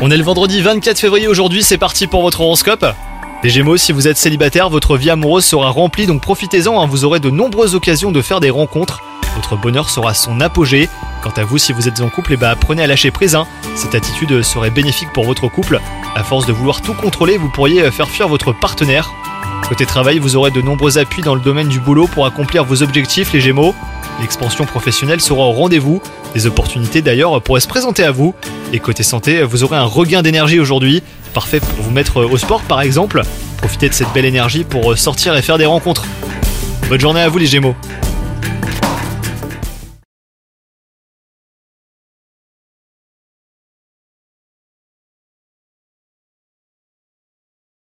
On est le vendredi 24 février aujourd'hui, c'est parti pour votre horoscope. Les Gémeaux, si vous êtes célibataire, votre vie amoureuse sera remplie, donc profitez-en, hein, vous aurez de nombreuses occasions de faire des rencontres. Votre bonheur sera son apogée. Quant à vous, si vous êtes en couple, eh ben, apprenez à lâcher prise. hein. Cette attitude serait bénéfique pour votre couple. À force de vouloir tout contrôler, vous pourriez faire fuir votre partenaire. Côté travail, vous aurez de nombreux appuis dans le domaine du boulot pour accomplir vos objectifs, les Gémeaux. L'expansion professionnelle sera au rendez-vous. Des opportunités d'ailleurs pourraient se présenter à vous. Et côté santé, vous aurez un regain d'énergie aujourd'hui. Parfait pour vous mettre au sport par exemple. Profitez de cette belle énergie pour sortir et faire des rencontres. Bonne journée à vous les Gémeaux.